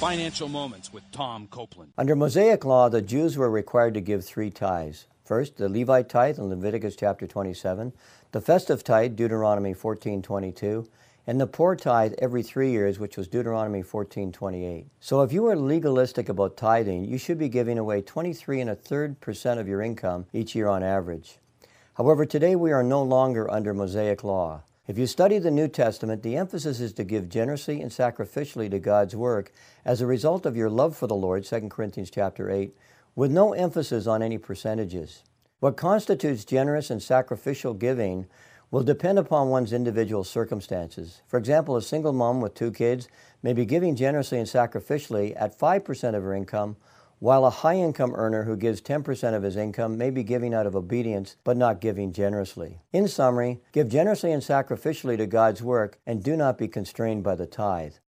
Financial Moments with Tom Copeland. Under Mosaic law, the Jews were required to give three tithes. First, the Levite tithe in Leviticus chapter 27, the festive tithe, Deuteronomy 14:22, and the poor tithe every three years, which was Deuteronomy 14:28. So if you are legalistic about tithing, you should be giving away 23 and a third percent of your income each year on average. However, today we are no longer under Mosaic law. If you study the New Testament, the emphasis is to give generously and sacrificially to God's work as a result of your love for the Lord, 2 Corinthians chapter 8, with no emphasis on any percentages. What constitutes generous and sacrificial giving will depend upon one's individual circumstances. For example, a single mom with two kids may be giving generously and sacrificially at 5% of her income while a high income earner who gives 10% of his income may be giving out of obedience but not giving generously. In summary, give generously and sacrificially to God's work and do not be constrained by the tithe.